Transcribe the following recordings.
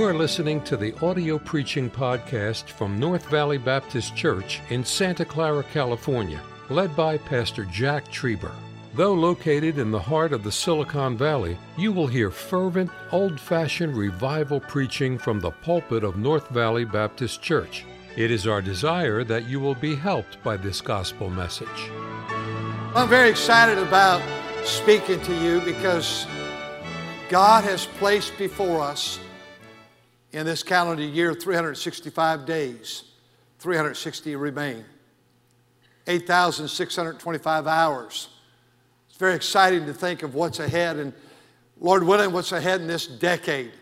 You are listening to the audio preaching podcast from North Valley Baptist Church in Santa Clara, California, led by Pastor Jack Trieber. Though located in the heart of the Silicon Valley, you will hear fervent, old fashioned revival preaching from the pulpit of North Valley Baptist Church. It is our desire that you will be helped by this gospel message. I'm very excited about speaking to you because God has placed before us in this calendar year 365 days, 360 remain, 8,625 hours. It's very exciting to think of what's ahead, and Lord willing, what's ahead in this decade.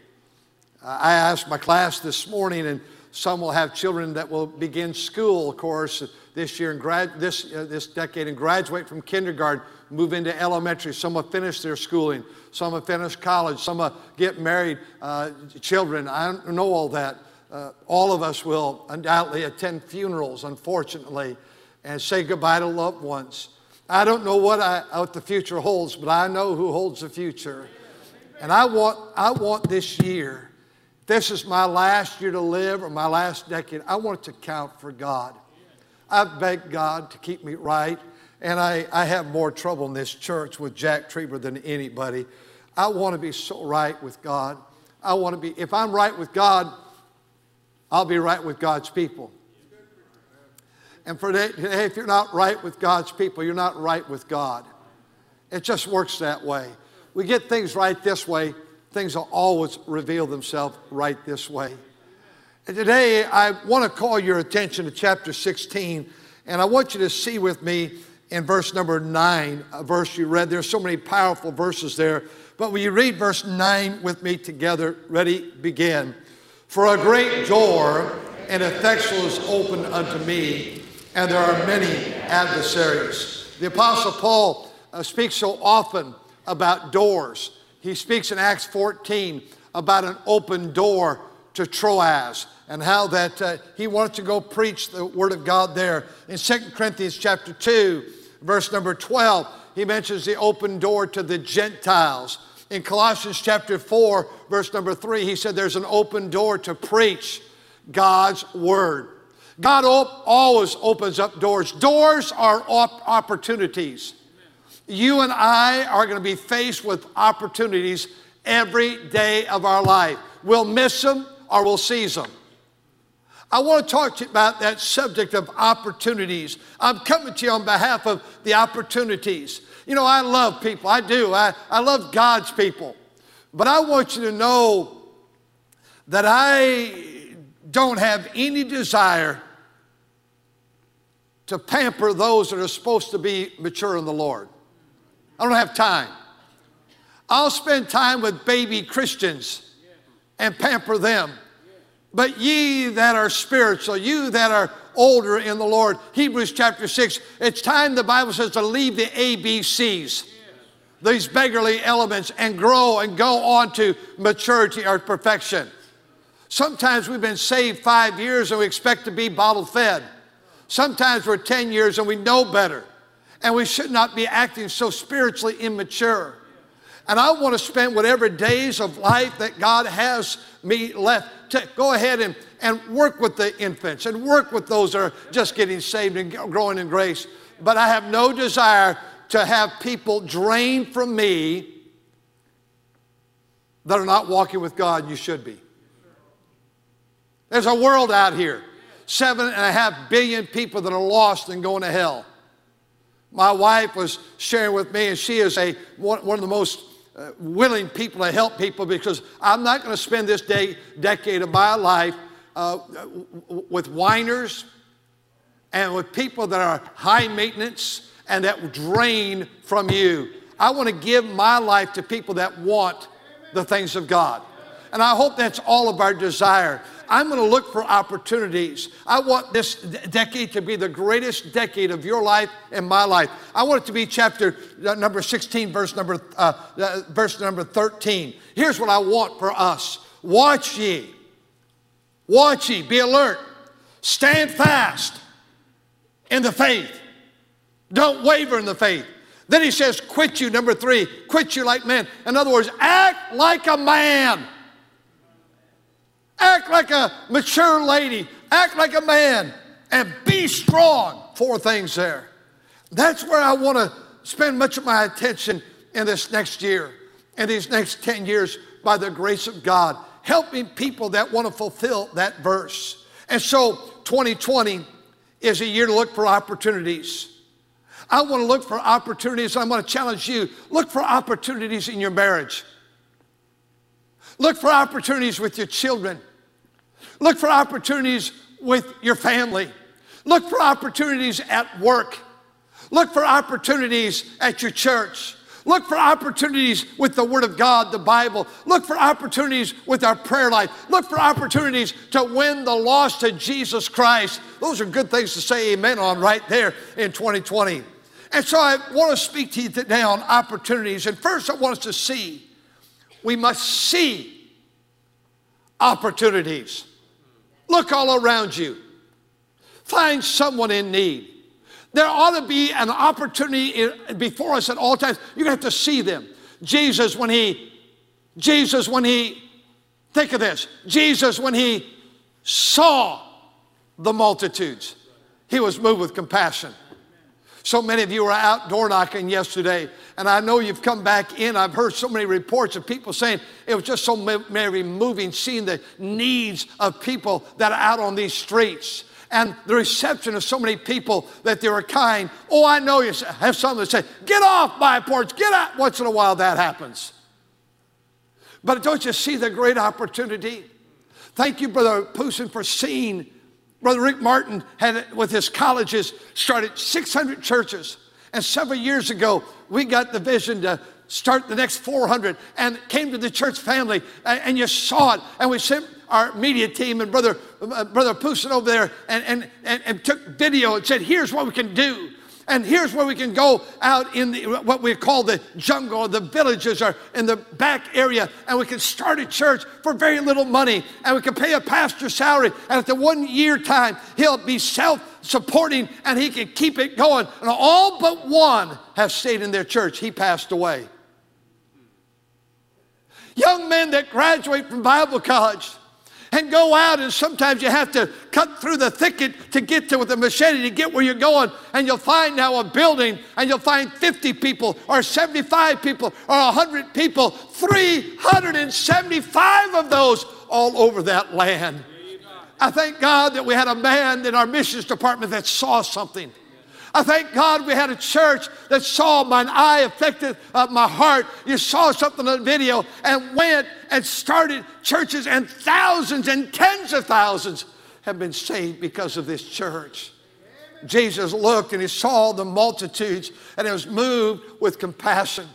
Uh, I asked my class this morning, and some will have children that will begin school, of course, this year and grad, this, uh, this decade and graduate from kindergarten, move into elementary. Some will finish their schooling. Some will finish college. Some will get married, uh, children. I don't know all that. Uh, all of us will undoubtedly attend funerals, unfortunately, and say goodbye to loved ones. I don't know what, I, what the future holds, but I know who holds the future. And I want, I want this year, this is my last year to live or my last decade, I want it to count for God. I've begged God to keep me right, and I, I have more trouble in this church with Jack Trieber than anybody. I want to be so right with God. I want to be, if I'm right with God, I'll be right with God's people. And for today, if you're not right with God's people, you're not right with God. It just works that way. We get things right this way, things will always reveal themselves right this way. And today, I want to call your attention to chapter 16, and I want you to see with me in verse number 9, a verse you read. There's so many powerful verses there. But will you read verse 9 with me together? Ready? Begin. For a great door and effectual is opened unto me, and there are many adversaries. The Apostle Paul uh, speaks so often about doors. He speaks in Acts 14 about an open door to Troas and how that uh, he wanted to go preach the word of God there. In 2 Corinthians chapter 2, verse number 12, he mentions the open door to the Gentiles. In Colossians chapter 4, verse number 3, he said there's an open door to preach God's word. God op- always opens up doors. Doors are op- opportunities. You and I are going to be faced with opportunities every day of our life. We'll miss them or we'll seize them. I want to talk to you about that subject of opportunities. I'm coming to you on behalf of the opportunities. You know, I love people, I do. I, I love God's people. But I want you to know that I don't have any desire to pamper those that are supposed to be mature in the Lord. I don't have time. I'll spend time with baby Christians and pamper them. But ye that are spiritual, you that are older in the Lord, Hebrews chapter 6, it's time, the Bible says, to leave the ABCs, these beggarly elements, and grow and go on to maturity or perfection. Sometimes we've been saved five years and we expect to be bottle fed. Sometimes we're 10 years and we know better. And we should not be acting so spiritually immature. And I want to spend whatever days of life that God has me left to go ahead and, and work with the infants and work with those that are just getting saved and growing in grace. But I have no desire to have people drain from me that are not walking with God. You should be. There's a world out here, seven and a half billion people that are lost and going to hell. My wife was sharing with me, and she is a one, one of the most uh, willing people to help people because I'm not going to spend this day, decade of my life uh, with whiners and with people that are high maintenance and that drain from you. I want to give my life to people that want the things of God. And I hope that's all of our desire. I'm going to look for opportunities. I want this decade to be the greatest decade of your life and my life. I want it to be chapter uh, number 16, verse number, uh, uh, verse number 13. Here's what I want for us Watch ye, watch ye, be alert, stand fast in the faith. Don't waver in the faith. Then he says, quit you, number three, quit you like men. In other words, act like a man. Act like a mature lady. Act like a man. And be strong. Four things there. That's where I want to spend much of my attention in this next year, in these next 10 years, by the grace of God, helping people that want to fulfill that verse. And so 2020 is a year to look for opportunities. I want to look for opportunities. I'm going to challenge you look for opportunities in your marriage. Look for opportunities with your children. Look for opportunities with your family. Look for opportunities at work. Look for opportunities at your church. Look for opportunities with the Word of God, the Bible. Look for opportunities with our prayer life. Look for opportunities to win the lost to Jesus Christ. Those are good things to say amen on right there in 2020. And so I want to speak to you today on opportunities. And first, I want us to see we must see opportunities. Look all around you, find someone in need. There ought to be an opportunity before us at all times. You're going to have to see them. Jesus, when he, Jesus, when he, think of this, Jesus, when he saw the multitudes, he was moved with compassion. So many of you were out door knocking yesterday, and I know you've come back in. I've heard so many reports of people saying it was just so very moving seeing the needs of people that are out on these streets and the reception of so many people that they were kind. Oh, I know you have some that say, get off my porch, get out. Once in a while that happens. But don't you see the great opportunity? Thank you, Brother Poosin, for seeing. Brother Rick Martin had, with his colleges, started 600 churches. And several years ago, we got the vision to start the next 400 and came to the church family and, you saw it. And we sent our media team and Brother, uh, Brother Poosin over there and, and, and, and took video and said, here's what we can do. And here's where we can go out in the, what we call the jungle, the villages are in the back area, and we can start a church for very little money, and we can pay a pastor's salary, and at the one year time, he'll be self supporting and he can keep it going. And all but one have stayed in their church. He passed away. Young men that graduate from Bible college and go out, and sometimes you have to cut through the thicket to get to with a machete to get where you're going. And you'll find now a building, and you'll find 50 people, or 75 people, or 100 people, 375 of those all over that land. I thank God that we had a man in our missions department that saw something. I thank God we had a church that saw my eye affected uh, my heart. You saw something on video and went and started churches, and thousands and tens of thousands have been saved because of this church. Jesus looked and he saw the multitudes and he was moved with compassion.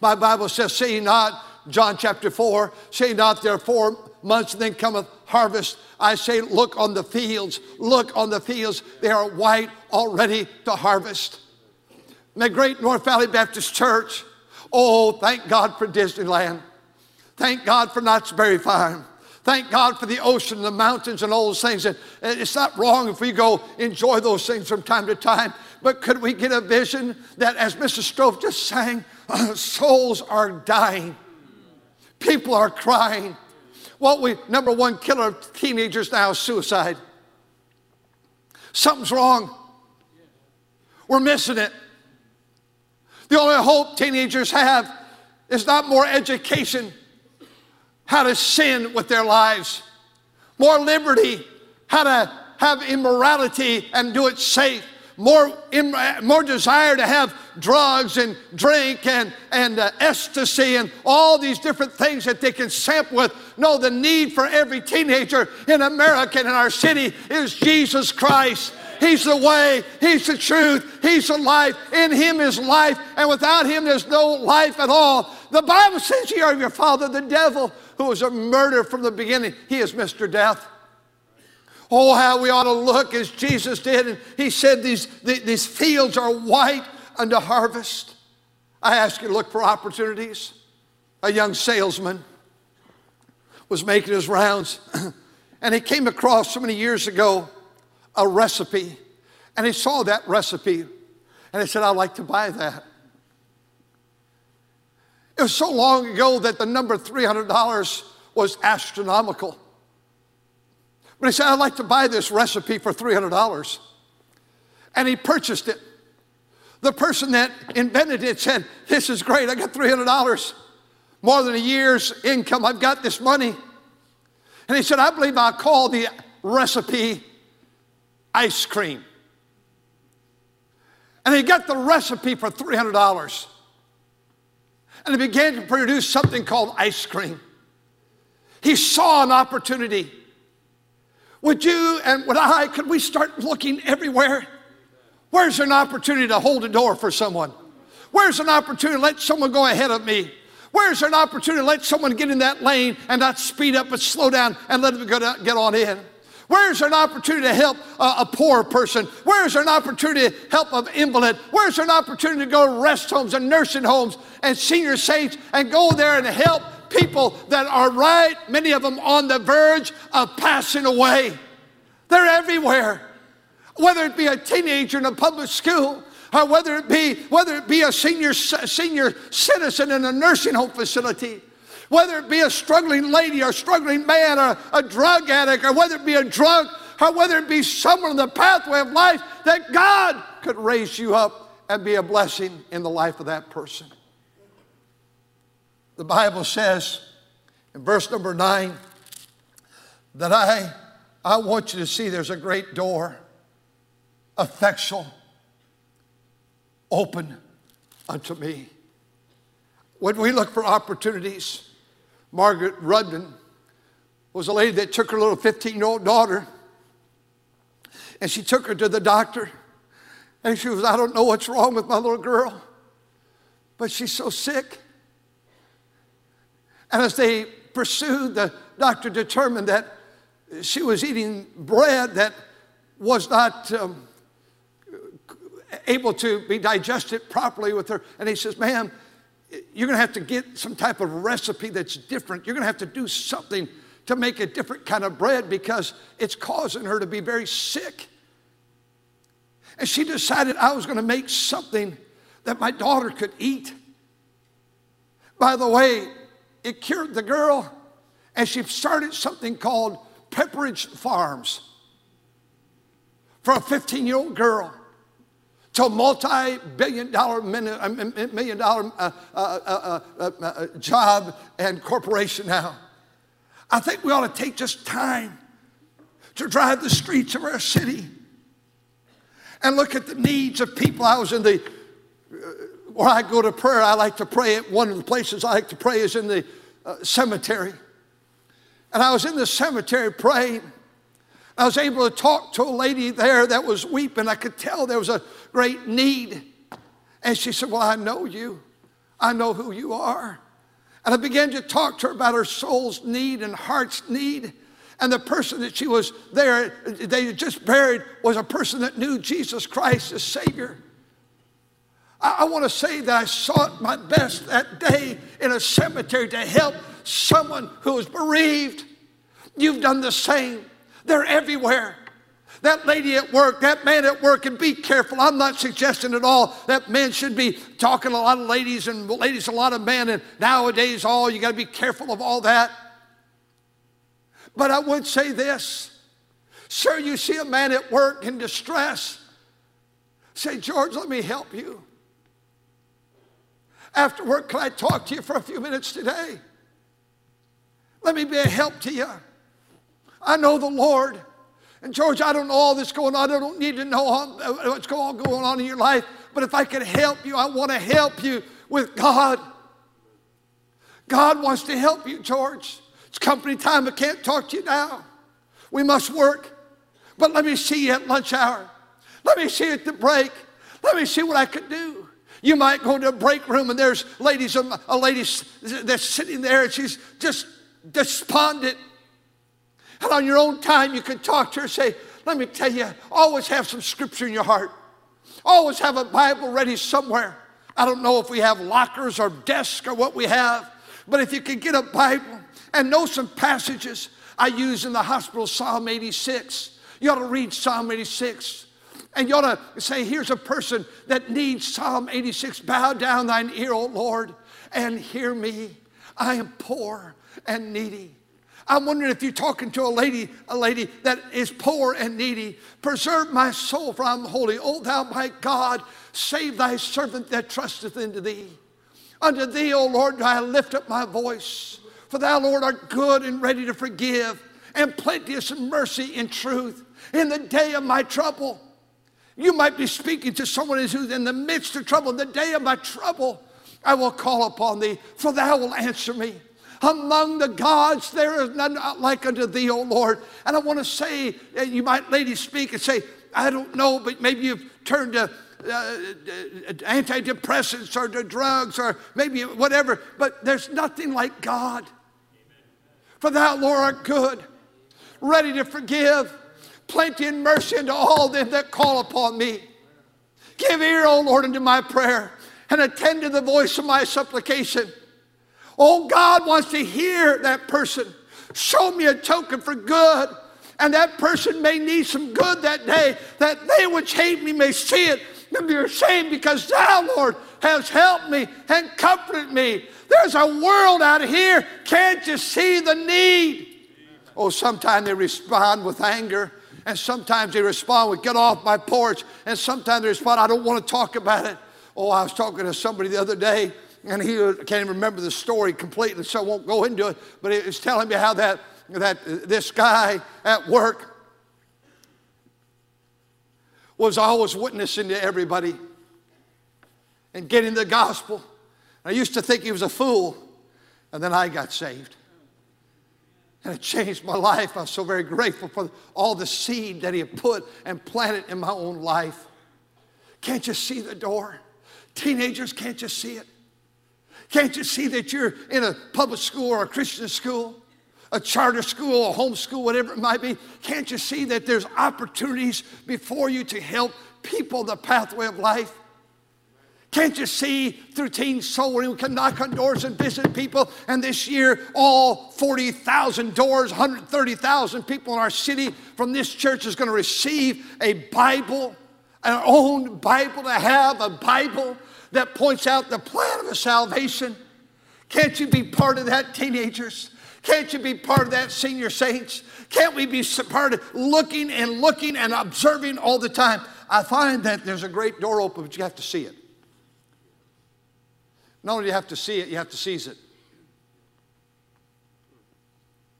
My Bible says, Say not, John chapter 4, say not therefore months then cometh harvest. I say, look on the fields, look on the fields. They are white, already to harvest. My great North Valley Baptist Church, oh, thank God for Disneyland. Thank God for Knott's Berry Farm. Thank God for the ocean, the mountains, and all those things. And it's not wrong if we go enjoy those things from time to time. But could we get a vision that, as Mrs. Strofe just sang, souls are dying, people are crying. What we, number one killer of teenagers now is suicide. Something's wrong. We're missing it. The only hope teenagers have is not more education, how to sin with their lives, more liberty, how to have immorality and do it safe more, more desire to have drugs and drink and, and uh, ecstasy and all these different things that they can sample with. No, the need for every teenager in America and in our city is Jesus Christ. He's the way, He's the truth, He's the life. In Him is life, and without Him, there's no life at all. The Bible says you are your father, the devil, who was a murderer from the beginning. He is Mr. Death. Oh, how we ought to look as Jesus did. And he said, These, these fields are white unto harvest. I ask you to look for opportunities. A young salesman was making his rounds, and he came across so many years ago a recipe, and he saw that recipe, and he said, I'd like to buy that. It was so long ago that the number $300 was astronomical. But he said, I'd like to buy this recipe for $300. And he purchased it. The person that invented it said, This is great, I got $300, more than a year's income, I've got this money. And he said, I believe I'll call the recipe ice cream. And he got the recipe for $300. And he began to produce something called ice cream. He saw an opportunity. Would you and would I, could we start looking everywhere? Where's an opportunity to hold a door for someone? Where's an opportunity to let someone go ahead of me? Where's an opportunity to let someone get in that lane and not speed up but slow down and let them get on in? Where's an opportunity to help a, a poor person? Where's an opportunity to help an invalid? Where's an opportunity to go to rest homes and nursing homes and senior saints and go there and help people that are right, many of them on the verge of passing away? They're everywhere. Whether it be a teenager in a public school, or whether it be whether it be a senior senior citizen in a nursing home facility, whether it be a struggling lady or struggling man or a drug addict, or whether it be a drunk or whether it be someone in the pathway of life, that God could raise you up and be a blessing in the life of that person. The Bible says in verse number nine that I, I want you to see there's a great door, effectual, open unto me. When we look for opportunities, Margaret Rudkin was a lady that took her little 15 year old daughter and she took her to the doctor. And she was, I don't know what's wrong with my little girl, but she's so sick. And as they pursued, the doctor determined that she was eating bread that was not um, able to be digested properly with her. And he says, Ma'am, you're going to have to get some type of recipe that's different. You're going to have to do something to make a different kind of bread because it's causing her to be very sick. And she decided I was going to make something that my daughter could eat. By the way, it cured the girl, and she started something called Pepperidge Farms for a 15 year old girl to multi-billion dollar million dollar uh uh uh, uh, uh, job and corporation now. I think we ought to take just time to drive the streets of our city and look at the needs of people. I was in the, uh, where I go to prayer, I like to pray at one of the places I like to pray is in the cemetery. And I was in the cemetery praying. I was able to talk to a lady there that was weeping. I could tell there was a great need. And she said, Well, I know you. I know who you are. And I began to talk to her about her soul's need and heart's need. And the person that she was there, they just buried, was a person that knew Jesus Christ as Savior. I, I want to say that I sought my best that day in a cemetery to help someone who was bereaved. You've done the same. They're everywhere. That lady at work, that man at work, and be careful. I'm not suggesting at all that men should be talking a lot of ladies and ladies a lot of men, and nowadays, all you got to be careful of all that. But I would say this Sir, you see a man at work in distress, say, George, let me help you. After work, can I talk to you for a few minutes today? Let me be a help to you. I know the Lord. And George, I don't know all this going on. I don't need to know what's going on in your life. But if I could help you, I want to help you with God. God wants to help you, George. It's company time. I can't talk to you now. We must work. But let me see you at lunch hour. Let me see you at the break. Let me see what I can do. You might go to a break room and there's ladies, a lady that's sitting there and she's just despondent. And on your own time, you can talk to her say, Let me tell you, always have some scripture in your heart. Always have a Bible ready somewhere. I don't know if we have lockers or desks or what we have, but if you can get a Bible and know some passages I use in the hospital, Psalm 86, you ought to read Psalm 86. And you ought to say, Here's a person that needs Psalm 86. Bow down thine ear, O Lord, and hear me. I am poor and needy. I'm wondering if you're talking to a lady, a lady that is poor and needy. Preserve my soul, for I'm holy. O thou my God, save thy servant that trusteth into thee. Unto thee, O Lord, do I lift up my voice. For thou, Lord, art good and ready to forgive, and plenteous in mercy and truth. In the day of my trouble, you might be speaking to someone who's in the midst of trouble. In the day of my trouble, I will call upon thee, for thou will answer me. Among the gods, there is none like unto thee, O Lord. And I want to say, uh, you might, ladies, speak and say, I don't know, but maybe you've turned to uh, uh, antidepressants or to drugs or maybe whatever, but there's nothing like God. For thou, Lord, art good, ready to forgive, plenty in mercy unto all them that call upon me. Give ear, O Lord, unto my prayer and attend to the voice of my supplication. Oh, God wants to hear that person. Show me a token for good. And that person may need some good that day, that they which hate me may see it and be ashamed because thou, Lord, has helped me and comforted me. There's a world out here. Can't you see the need? Oh, sometimes they respond with anger, and sometimes they respond with get off my porch, and sometimes they respond, I don't want to talk about it. Oh, I was talking to somebody the other day and he uh, can't even remember the story completely, so I won't go into it. But he was telling me how that, that this guy at work was always witnessing to everybody and getting the gospel. I used to think he was a fool, and then I got saved. And it changed my life. I'm so very grateful for all the seed that he put and planted in my own life. Can't you see the door? Teenagers, can't you see it? Can't you see that you're in a public school or a Christian school, a charter school, a home school, whatever it might be? Can't you see that there's opportunities before you to help people the pathway of life? Can't you see through Teen Soul we can knock on doors and visit people? And this year, all 40,000 doors, 130,000 people in our city from this church is going to receive a Bible, an own Bible, to have a Bible that points out the plan of a salvation? Can't you be part of that, teenagers? Can't you be part of that, senior saints? Can't we be part of looking and looking and observing all the time? I find that there's a great door open, but you have to see it. Not only do you have to see it, you have to seize it.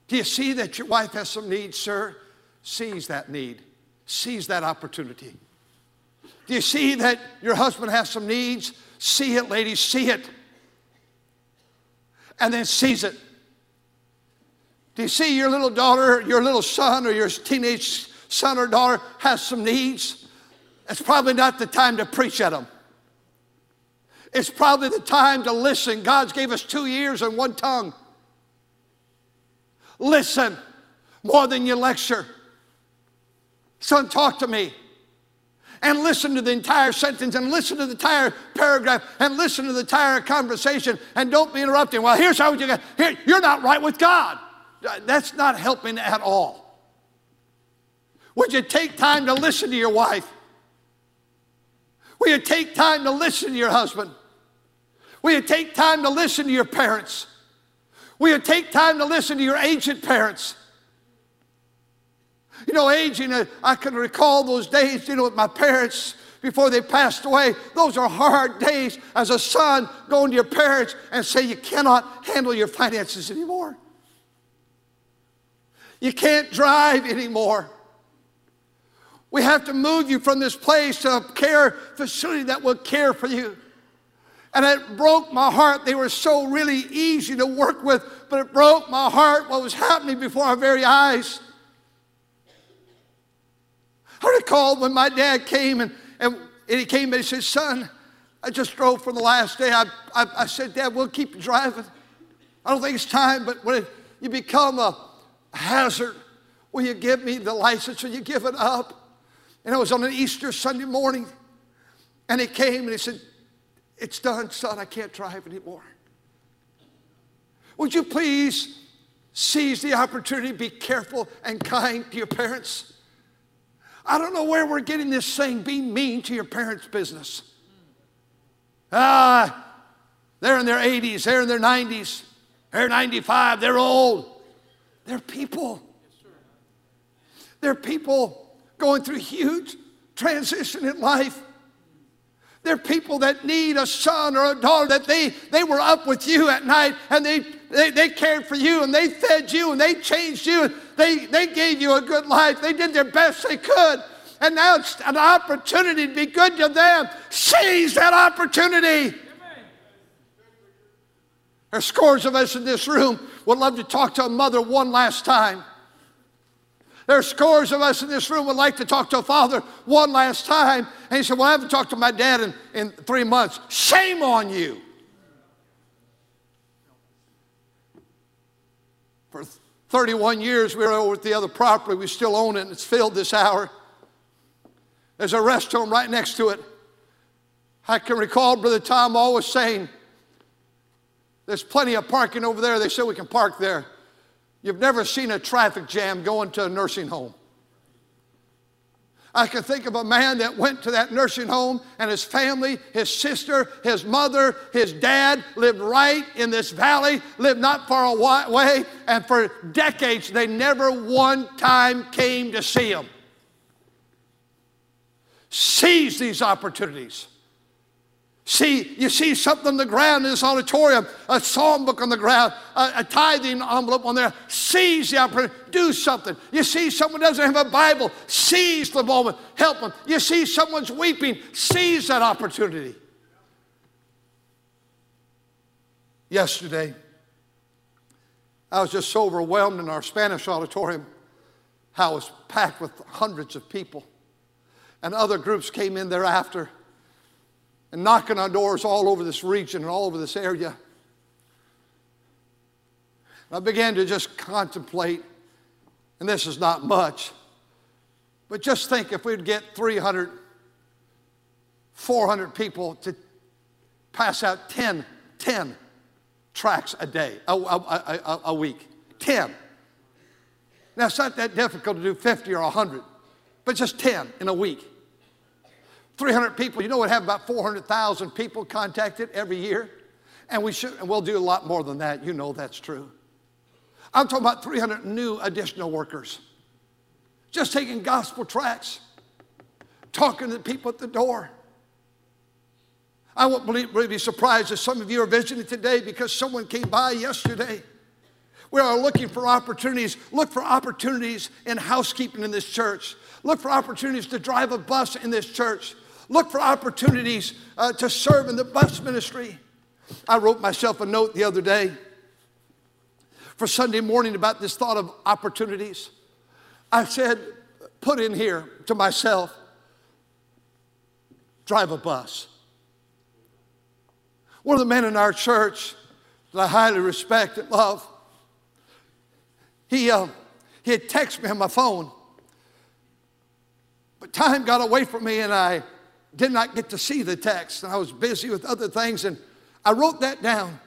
Do you see that your wife has some needs, sir? Seize that need, seize that opportunity. Do you see that your husband has some needs? See it, ladies, see it. And then seize it. Do you see your little daughter, your little son, or your teenage son or daughter has some needs? It's probably not the time to preach at them. It's probably the time to listen. God's gave us two ears and one tongue. Listen more than you lecture. Son, talk to me and listen to the entire sentence and listen to the entire paragraph and listen to the entire conversation and don't be interrupting. Well, here's how you get here, you're not right with God. Uh, that's not helping at all. Would you take time to listen to your wife? Will you take time to listen to your husband? Will you take time to listen to your parents? Will you take time to listen to your ancient parents? You know, aging, uh, I can recall those days, you know, with my parents before they passed away. Those are hard days as a son going to your parents and say you cannot handle your finances anymore. You can't drive anymore. We have to move you from this place to a care facility that will care for you. And it broke my heart. They were so really easy to work with, but it broke my heart what was happening before our very eyes. I recall when my dad came and, and, and he came and he said, Son, I just drove for the last day. I, I, I said, Dad, we'll keep driving. I don't think it's time, but when you become a hazard, will you give me the license or you give it up? And it was on an Easter Sunday morning. And he came and he said, It's done, son. I can't drive anymore. Would you please seize the opportunity, be careful and kind to your parents? I don't know where we're getting this saying, be mean to your parents' business. Ah, they're in their 80s, they're in their 90s, they're 95, they're old. They're people. They're people going through huge transition in life. They're people that need a son or a daughter that they, they were up with you at night and they, they, they cared for you and they fed you and they changed you and they, they gave you a good life. They did their best they could. And now it's an opportunity to be good to them. Seize that opportunity. There's scores of us in this room would love to talk to a mother one last time. There are scores of us in this room would like to talk to a father one last time. And he said, Well, I haven't talked to my dad in, in three months. Shame on you. For 31 years, we were over at the other property. We still own it, and it's filled this hour. There's a rest home right next to it. I can recall Brother Tom always saying, There's plenty of parking over there. They said we can park there. You've never seen a traffic jam going to a nursing home. I can think of a man that went to that nursing home and his family, his sister, his mother, his dad lived right in this valley, lived not far away, and for decades they never one time came to see him. Seize these opportunities. See, you see something on the ground in this auditorium, a psalm book on the ground, a, a, tithing envelope on there. Seize the opportunity, do something. You see someone doesn't have a Bible, seize the moment, help them. You see someone's weeping, seize that opportunity. Yesterday, I was just so overwhelmed in our Spanish auditorium, how it was packed with hundreds of people. And other groups came in thereafter and knocking on doors all over this region and all over this area. And I began to just contemplate, and this is not much, but just think if we'd get 300, 400 people to pass out 10, 10 tracts a day, a, a, a, a week. 10. Now, it's not that difficult to do 50 or 100, but just 10 in a week. 300 people, you know, we have about 400,000 people contacted every year. And we should, and we'll do a lot more than that. You know that's true. I'm talking about 300 new additional workers. Just taking gospel tracts, talking to people at the door. I won't believe, really be surprised if some of you are visiting today because someone came by yesterday. We are looking for opportunities. Look for opportunities in housekeeping in this church. Look for opportunities to drive a bus in this church. Look for opportunities uh, to serve in the bus ministry. I wrote myself a note the other day for Sunday morning about this thought of opportunities. I said, put in here to myself, drive a bus. One of the men in our church that I highly respect and love, he, uh, he had texted me on my phone, but time got away from me and I did not get to see the text, and I was busy with other things. And I wrote that down,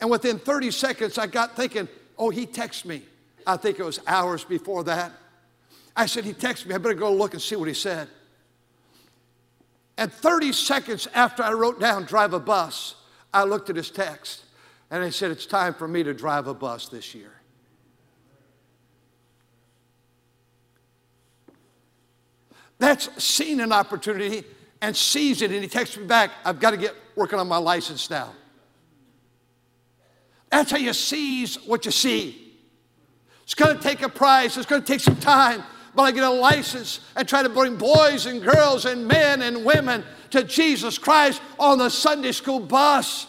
and within 30 seconds, I got thinking, oh, he texted me. I think it was hours before that. I said, he texted me. I better go look and see what he said. And 30 seconds after I wrote down drive a bus, I looked at his text and I said, It's time for me to drive a bus this year. That's seen an opportunity and sees it and he texts me back, I've got to get working on my license now. That's how you seize what you see. It's going to take a price, it's going to take some time, but I get a license and try to bring boys and girls and men and women to Jesus Christ on the Sunday school bus.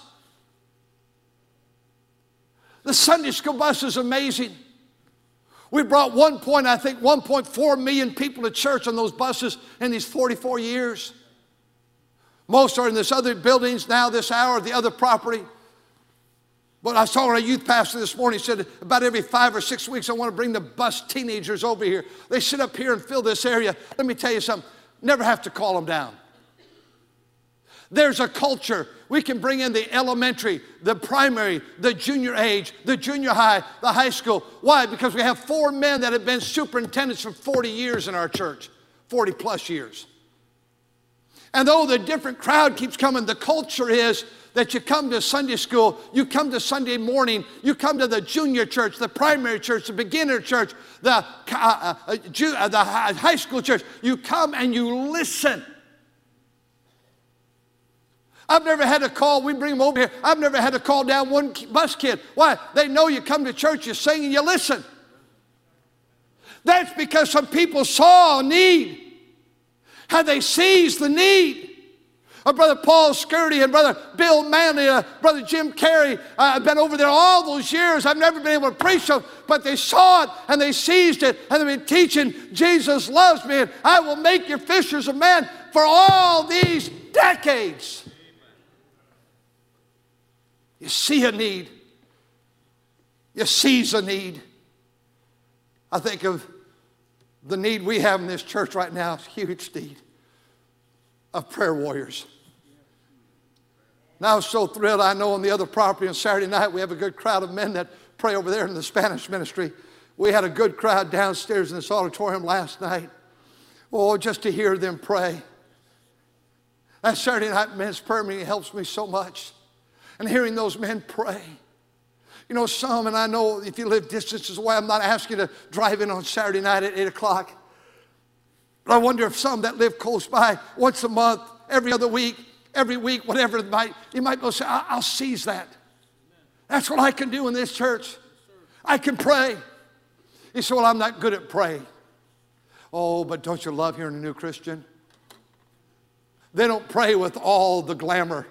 The Sunday school bus is amazing. We brought one point, I think, 1.4 million people to church on those buses in these 44 years. Most are in this other buildings now, this hour, the other property. But I saw a youth pastor this morning He said about every five or six weeks, I want to bring the bus teenagers over here. They sit up here and fill this area. Let me tell you something, never have to call them down. There's a culture. We can bring in the elementary, the primary, the junior age, the junior high, the high school. Why? Because we have four men that have been superintendents for 40 years in our church, 40 plus years. And though the different crowd keeps coming, the culture is that you come to Sunday school, you come to Sunday morning, you come to the junior church, the primary church, the beginner church, the, uh, uh, uh, uh the high school church. You come and you listen. I've never had to call, we bring them over here. I've never had to call down one bus kid. Why? They know you come to church, you sing, and you listen. That's because some people saw a need and they seized the need. Uh, Brother Paul Skirty and Brother Bill Manley, uh, Brother Jim Carey, uh, I've been over there all those years. I've never been able to preach them, but they saw it and they seized it and they've been teaching Jesus loves me and I will make you fishers of men for all these decades. You see a need. You seize a need. I think of the need we have in this church right now, is huge need of prayer warriors. Now I was so thrilled. I know on the other property on Saturday night we have a good crowd of men that pray over there in the Spanish ministry. We had a good crowd downstairs in this auditorium last night. Oh, just to hear them pray. That Saturday night men's prayer meeting helps me so much and hearing those men pray. You know, some, and I know if you live distances away, I'm not asking you to drive in on Saturday night at 8 o'clock. But I wonder if some that live close by once a month, every other week, every week, whatever it might, you might go say, I'll seize that. That's what I can do in this church. I can pray. You say, Well, I'm not good at praying. Oh, but don't you love hearing a new Christian? They don't pray with all the glamour.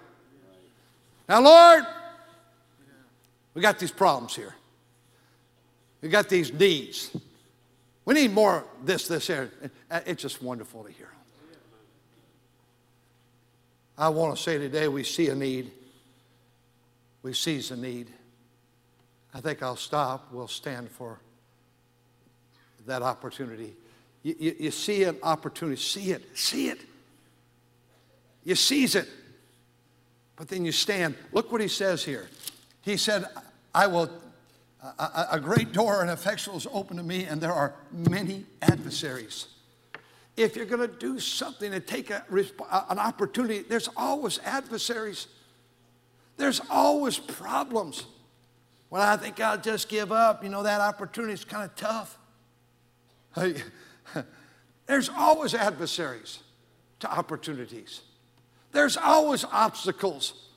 Now, Lord, we got these problems here. We got these needs. We need more this, this, here. Uh, it's just wonderful to hear. I want to say today we see a need. We seize a need. I think I'll stop. We'll stand for that opportunity. You, you, you see an opportunity, see it, see it. You seize it. But then you stand. Look what he says here. He said, I will, a, a great door and effectual is open to me, and there are many adversaries. If you're going to do something and take a, an opportunity, there's always adversaries. There's always problems. Well, I think I'll just give up. You know, that opportunity is kind of tough. There's always adversaries to opportunities. There's always obstacles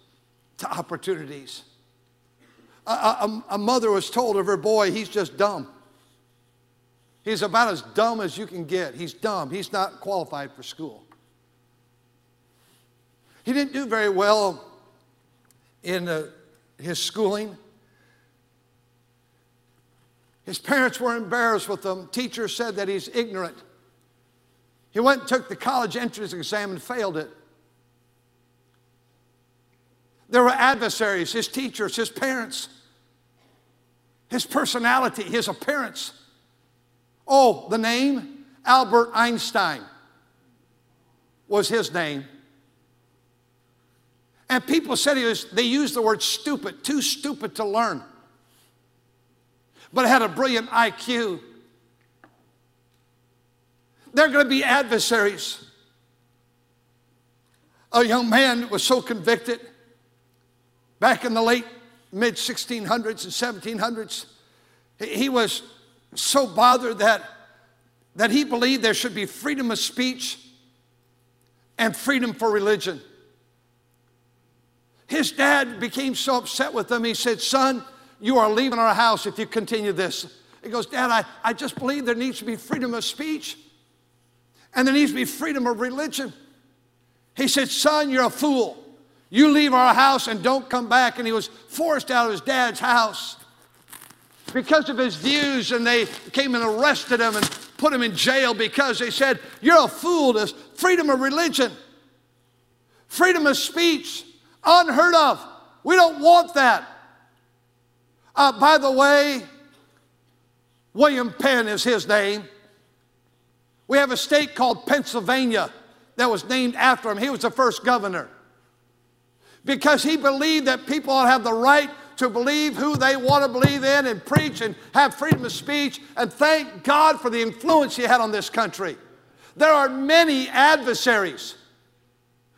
to opportunities. A, a, a, mother was told of her boy, he's just dumb. He's about as dumb as you can get. He's dumb. He's not qualified for school. He didn't do very well in uh, his schooling. His parents were embarrassed with him. Teachers said that he's ignorant. He went and took the college entrance exam and failed it. There were adversaries, his teachers, his parents, his personality, his appearance. Oh, the name Albert Einstein was his name. And people said he was, they used the word stupid, too stupid to learn, but had a brilliant IQ. They're going to be adversaries. A young man was so convicted Back in the late mid 1600s and 1700s, he was so bothered that, that he believed there should be freedom of speech and freedom for religion. His dad became so upset with him, he said, Son, you are leaving our house if you continue this. He goes, Dad, I, I just believe there needs to be freedom of speech and there needs to be freedom of religion. He said, Son, you're a fool. You leave our house and don't come back. And he was forced out of his dad's house because of his views. And they came and arrested him and put him in jail because they said, You're a fool. This freedom of religion, freedom of speech, unheard of. We don't want that. Uh, by the way, William Penn is his name. We have a state called Pennsylvania that was named after him. He was the first governor because he believed that people have the right to believe who they want to believe in and preach and have freedom of speech. And thank God for the influence he had on this country. There are many adversaries.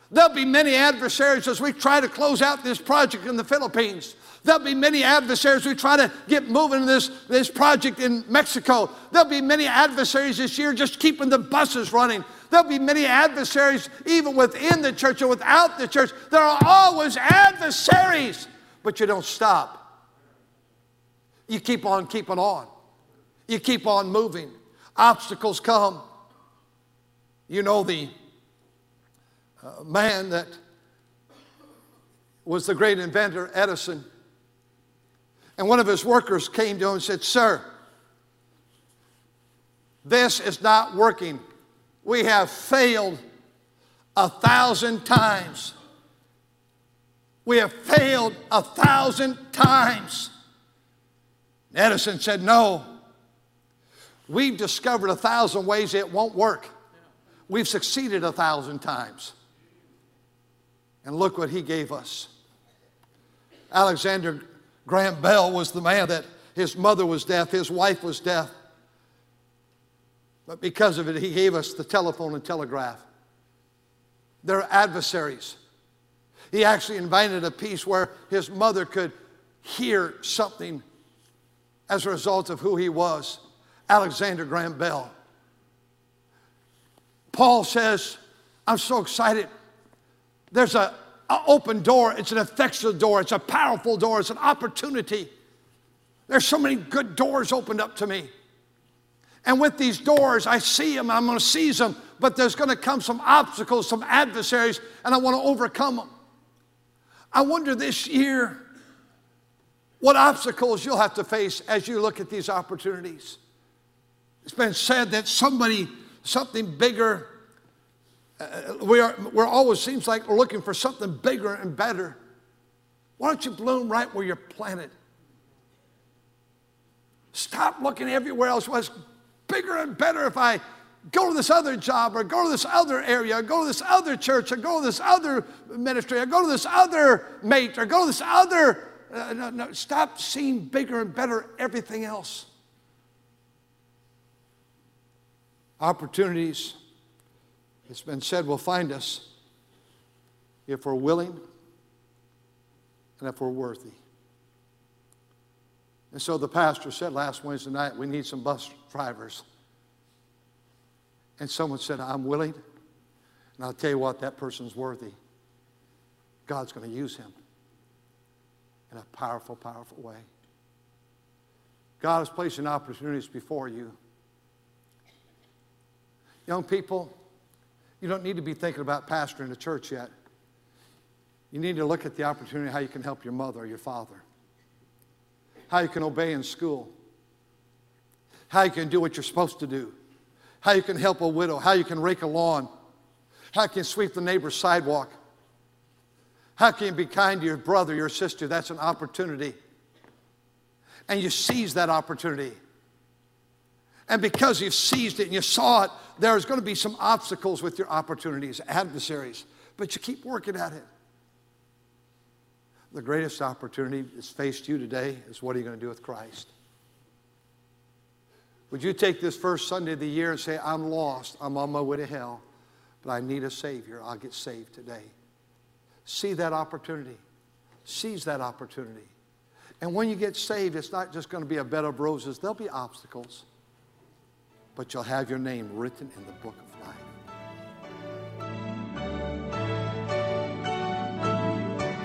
There'll be many adversaries as we try to close out this project in the Philippines. There'll be many adversaries we try to get moving this, this project in Mexico. There'll be many adversaries this year just keeping the buses running. There'll be many adversaries even within the church or without the church. There are always adversaries, but you don't stop. You keep on keeping on. You keep on moving. Obstacles come. You know the uh, man that was the great inventor, Edison. And one of his workers came to him and said, Sir, this is not working. We have failed a thousand times. We have failed a thousand times. Edison said, No. We've discovered a thousand ways it won't work. We've succeeded a thousand times. And look what he gave us. Alexander Graham Bell was the man that his mother was deaf, his wife was deaf. But because of it, he gave us the telephone and telegraph. They're adversaries. He actually invented a piece where his mother could hear something as a result of who he was Alexander Graham Bell. Paul says, I'm so excited. There's an open door, it's an effectual door, it's a powerful door, it's an opportunity. There's so many good doors opened up to me. And with these doors, I see them, I'm to seize them, but there's to come some obstacles, some adversaries, and I want to overcome them. I wonder this year what obstacles you'll have to face as you look at these opportunities. It's been said that somebody, something bigger, uh, we are, we're always seems like we're looking for something bigger and better. Why don't you bloom right where you're planted? Stop looking everywhere else. What's bigger and better if I go to this other job or go to this other area or go to this other church or go to this other ministry or go to this other mate or go to this other. Uh, no, no, stop seeing bigger and better everything else. Opportunities it's been said will find us if we're willing and if we're worthy. And so the pastor said last Wednesday night, we need some bus drivers. And someone said, I'm willing. And I'll tell you what, that person's worthy. God's going to use him in a powerful, powerful way. God is placing opportunities before you. Young people, you don't need to be thinking about pastoring a church yet. You need to look at the opportunity how you can help your mother or your father, how you can obey in school, how you can do what you're supposed to do, how you can help a widow, how you can rake a lawn, how you can sweep the neighbor's sidewalk, how can you be kind to your brother, your sister? That's an opportunity. And you seize that opportunity. And because you've seized it and you saw it, there's going to be some obstacles with your opportunities, adversaries, but you keep working at it. The greatest opportunity that's faced you today is what are you going to do with Christ? Would you take this first Sunday of the year and say, I'm lost, I'm on my way to hell, but I need a Savior. I'll get saved today. See that opportunity. Seize that opportunity. And when you get saved, it's not just going to be a bed of roses, there'll be obstacles but you'll have your name written in the book of